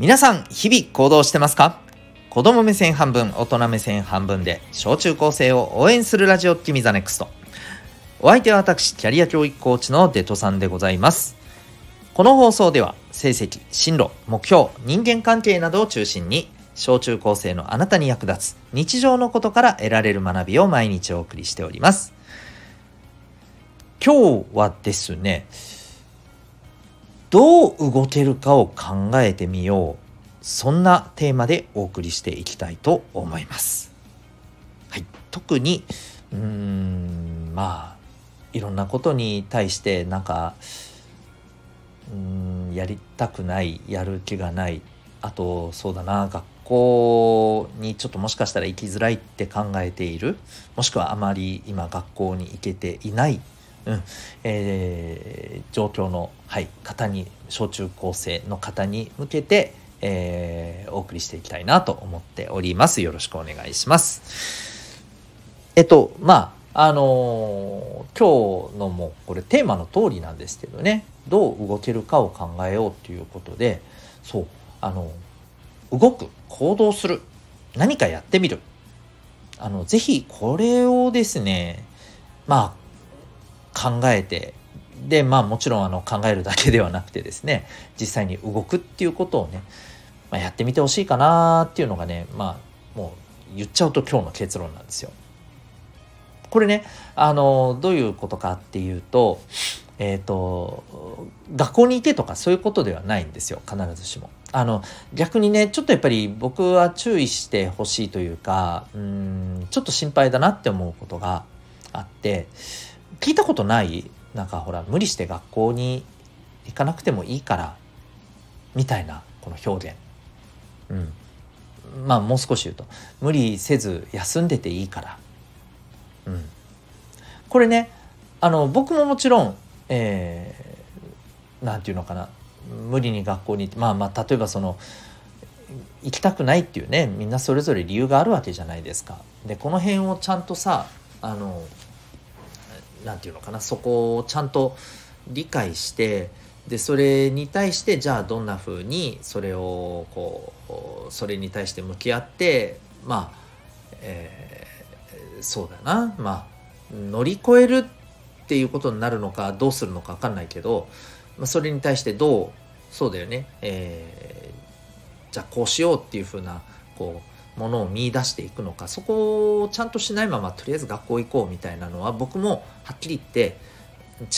皆さん、日々行動してますか？子供目線半分、大人目線半分で、小中高生を応援するラジオ、君 the NEXT。お相手は私、キャリア教育コーチのデトさんでございます。この放送では、成績、進路、目標、人間関係などを中心に、小中高生のあなたに役立つ日常のことから得られる学びを毎日お送りしております。今日はですね、どう動けるかを考えてみよう。そんなテーマでお送りしていきたいと思います。はい、特にうーんまあいろんなことに対してなんかうんやりたくないやる気がない。あとそうだな学校にちょっともしかしたら行きづらいって考えている。もしくはあまり今学校に行けていないうん。えー、状況の、はい、方に小中高生の方に向けて、えー、お送りしていきたいなと思っております。よろしくお願いします。えっとまああのー、今日のもこれテーマの通りなんですけどね。どう動けるかを考えようということで。そうあの動く行動する。何かやってみる。あのぜひこれをですねまあ考えてでまあもちろんあの考えるだけではなくてですね実際に動くっていうことをね、まあ、やってみてほしいかなっていうのがねまあもう言っちゃうと今日の結論なんですよ。これねあのどういうことかっていうとえっ、ー、と学校にいてとかそういうことではないんですよ必ずしも。あの逆にねちょっとやっぱり僕は注意してほしいというかうんちょっと心配だなって思うことがあって聞いたことない？なんかほら無理して学校に行かなくてもいいからみたいなこの表現。うん。まあもう少し言うと無理せず休んでていいから。うん。これねあの僕ももちろんえー、なんていうのかな。無理に学校に行ってまあまあ例えばその行きたくないっていうねみんなそれぞれ理由があるわけじゃないですか。でこの辺をちゃんとさあの何て言うのかなそこをちゃんと理解してでそれに対してじゃあどんなふうにそれをこうそれに対して向き合ってまあ、えー、そうだな。まあ乗り越えるっていうことになるのかどうするのか分かんないけど、まあ、それに対してどうそうだよね、えー、じゃあこうしようっていうふうなこうものを見出していくのかそこをちゃんとしないままとりあえず学校行こうみたいなのは僕もはっきり言って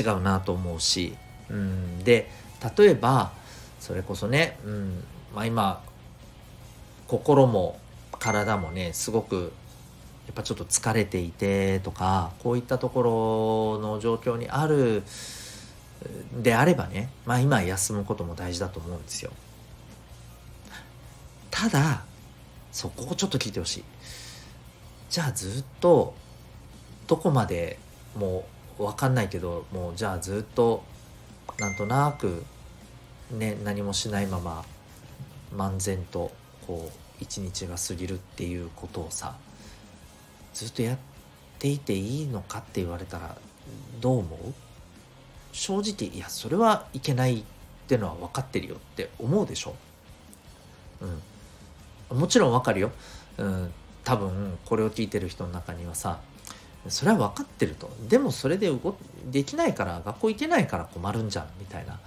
違うなと思うし、うん、で例えばそれこそね、うんまあ、今心も体もねすごくやっぱちょっと疲れていてとかこういったところの状況にあるであればねまあ今休むことも大事だと思うんですよ。ただそこをちょっと聞いてほしい。じゃあずっとどこまでもう分かんないけどもうじゃあずっとなんとなくね何もしないまま漫然とこう一日が過ぎるっていうことをさずっとやっていていいのかって言われたらどう思う？正直いやそれはいけないってのは分かってるよって思うでしょ。うん。もちろんわかるよ、うん、多分これを聞いてる人の中にはさそれは分かってると。でもそれで動できないから学校行けないから困るんじゃんみたいな、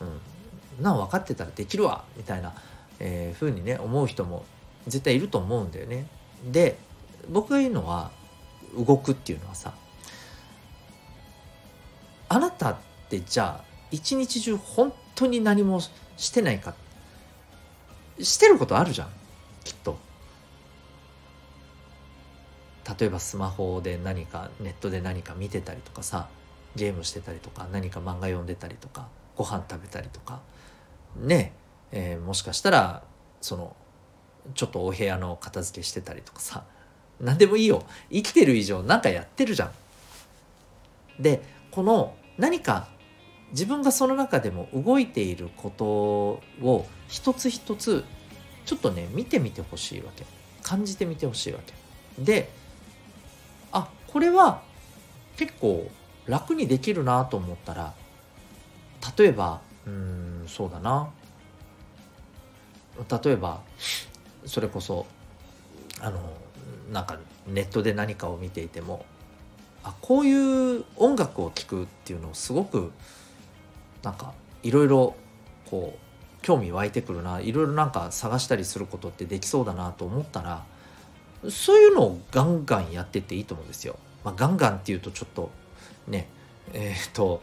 うん、な分かってたらできるわみたいな、えー、風にね思う人も絶対いると思うんだよね。で僕が言うのは動くっていうのはさあなたってじゃあ一日中本当に何もしてないかしてることあるじゃん。きっと。例えばスマホで何かネットで何か見てたりとかさゲームしてたりとか何か漫画読んでたりとかご飯食べたりとか。ねえー、もしかしたらそのちょっとお部屋の片付けしてたりとかさ何でもいいよ。生きてる以上何かやってるじゃん。でこの何か自分がその中でも動いていることを一つ一つちょっとね見てみてほしいわけ。感じてみてほしいわけ。であこれは結構楽にできるなと思ったら例えばうんそうだな。例えばそれこそあのなんかネットで何かを見ていてもあこういう音楽を聴くっていうのをすごくなんかいろいろこう興味湧いてくるな。いろいろなんか探したりすることってできそうだなと思ったらそういうのをガンガンやってっていいと思うんですよ。まあ、ガンガンっていうとちょっとねえー、っと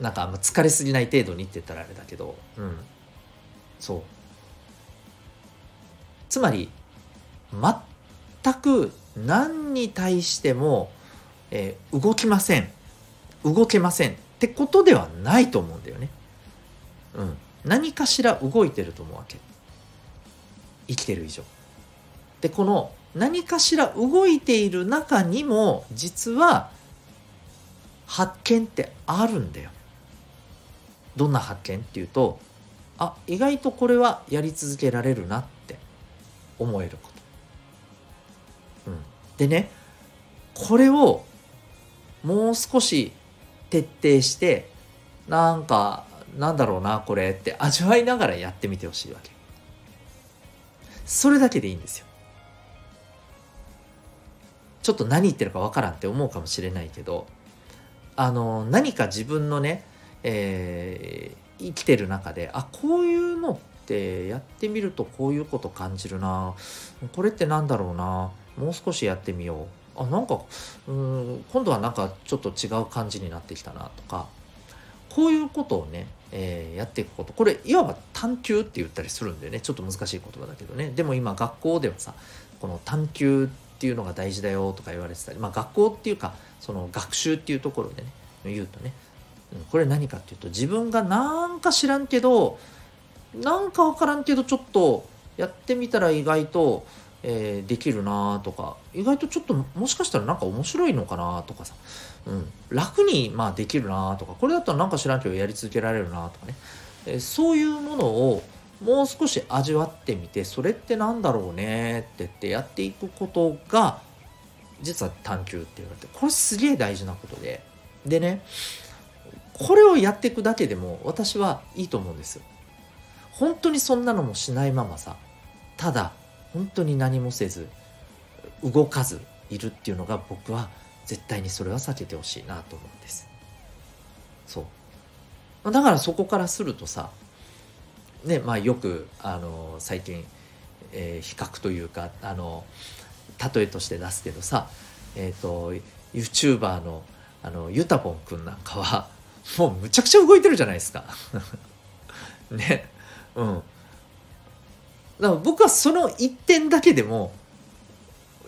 なんかあんま疲れすぎない程度にって言ったらあれだけどうん。そう。つまり全く何に対しても、えー、動きません。動けませんってことではないと思うんだよね。うん、何かしら動いてると思うわけ生きてる以上。でこの何かしら動いている中にも実は発見ってあるんだよ。どんな発見っていうとあ意外とこれはやり続けられるなって思えること。うん、でねこれをもう少し徹底してなんかなんだろうなこれって味わいながらやってみてほしいわけ。それだけでいいんですよ。ちょっと何言ってるかわからんって思うかもしれないけどあの何か自分のね、えー、生きてる中であこういうのってやってみるとこういうこと感じるな。これってなんだろうな。もう少しやってみよう。あなんかうん今度はなんかちょっと違う感じになってきたなとか。こういうことをね、えー、やっていくこと。これいわば探究って言ったりするんでね。ちょっと難しい言葉だけどね。でも今学校ではさこの探究っていうのが大事だよとか言われてたりまあ学校っていうかその学習っていうところでね言うとね、これ何かっていうと自分がなんか知らんけどなんか分からんけどちょっとやってみたら意外とえー、できるなとか意外とちょっともしかしたらなんか面白いのかなとかさ、うん、楽にまあできるなとかこれだったらなんか知らんけどやり続けられるなとかね、えー、そういうものをもう少し味わってみてそれってなんだろうねって言ってやっていくことが実は探求って言われてこれすげえ大事なことで。でねこれをやっていくだけでも私はいいと思うんですよ。本当にそんなのもしないままさただ本当に何もせず動かずいるっていうのが僕は絶対にそれは避けてほしいなと思うんです。そう。だからそこからするとさねまあよくあの最近、えー、比較というかあの例えとして出すけどさえっ、ー、と YouTuber のあのゆたぽんくんなんかはもうむちゃくちゃ動いてるじゃないですか。ね。うん。だから僕はその一点だけでも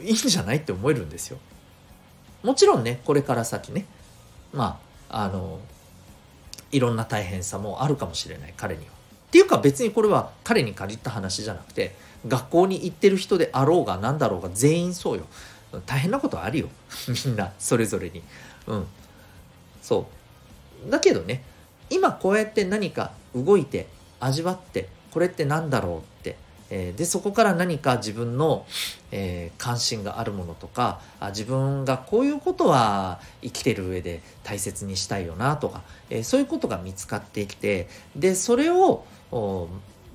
いいんじゃないって思えるんですよ。もちろんねこれから先ねまああのいろんな大変さもあるかもしれない彼には。っていうか別にこれは彼に限った話じゃなくて学校に行ってる人であろうが何だろうが全員そうよ。大変なことあるよ みんなそれぞれに。うん。そう。だけどね今こうやって何か動いて味わってこれって何だろうってえー、でそこから何か自分の、えー、関心があるものとかあ自分がこういうことは生きてる上で大切にしたいよなとか、えー、そういうことが見つかってきてでそれを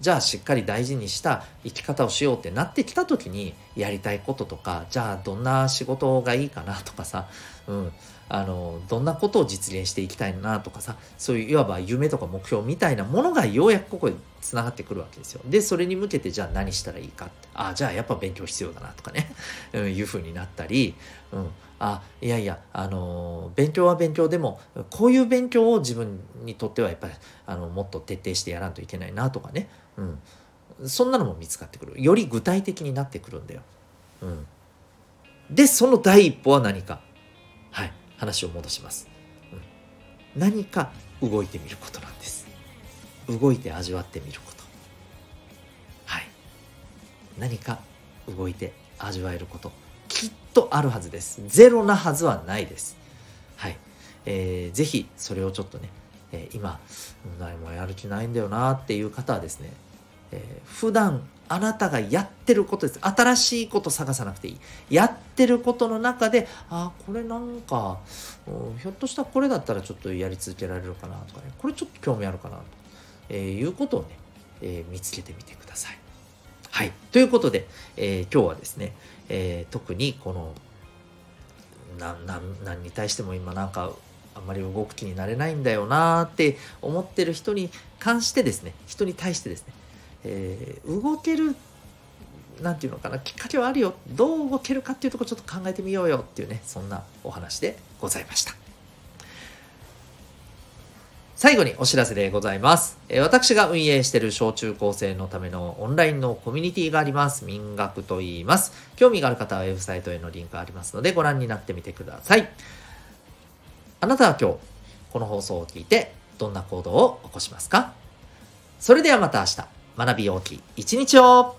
じゃあしっかり大事にした生き方をしようってなってきた時にやりたいこととかじゃあどんな仕事がいいかなとかさ、うん、あのどんなことを実現していきたいなとかさそういういわば夢とか目標みたいなものがようやくここでつながってくるわけですよ。でそれに向けてじゃあ何したらいいかって。ああじゃあやっぱ勉強必要だなとかね、うん、いうふうになったり、うん、あいやいやあの勉強は勉強でもこういう勉強を自分にとってはやっぱりあのもっと徹底してやらんといけないなとかね、うん、そんなのも見つかってくる。より具体的になってくるんだよ。うん、でその第一歩は何か。はい。話を戻します、うん、何か動いてみることなんです。動いて味わってみること。はい。何か動いて味わえること。きっとあるはずです。ゼロなはずはないです。はい、えー、ぜひそれをちょっとね、えー、今何もやる気ないんだよなっていう方はですね、えー、普段あなたがやってることです。新しいこと探さなくていい。やってることの中で、あ、これなんか、ひょっとしたらこれだったらちょっとやり続けられるかなとかね、これちょっと興味あるかなと、えー、いうことをね、えー、見つけてみてください。はい。ということで、えー、今日はですね、えー、特にこの、な、な、何に対しても今なんか、あんまり動く気になれないんだよなーって思ってる人に関してですね、人に対してですね、えー、動ける、なんていうのかな、きっかけはあるよ。どう動けるかっていうところちょっと考えてみようよっていうね、そんなお話でございました。最後にお知らせでございます。え私が運営している小中高生のためのオンラインのコミュニティがあります。民学と言います。興味がある方はウェブサイトへのリンクがありますのでご覧になってみてください。あなたは今日、この放送を聞いてどんな行動を起こしますか？それではまた明日、学び大きい一日を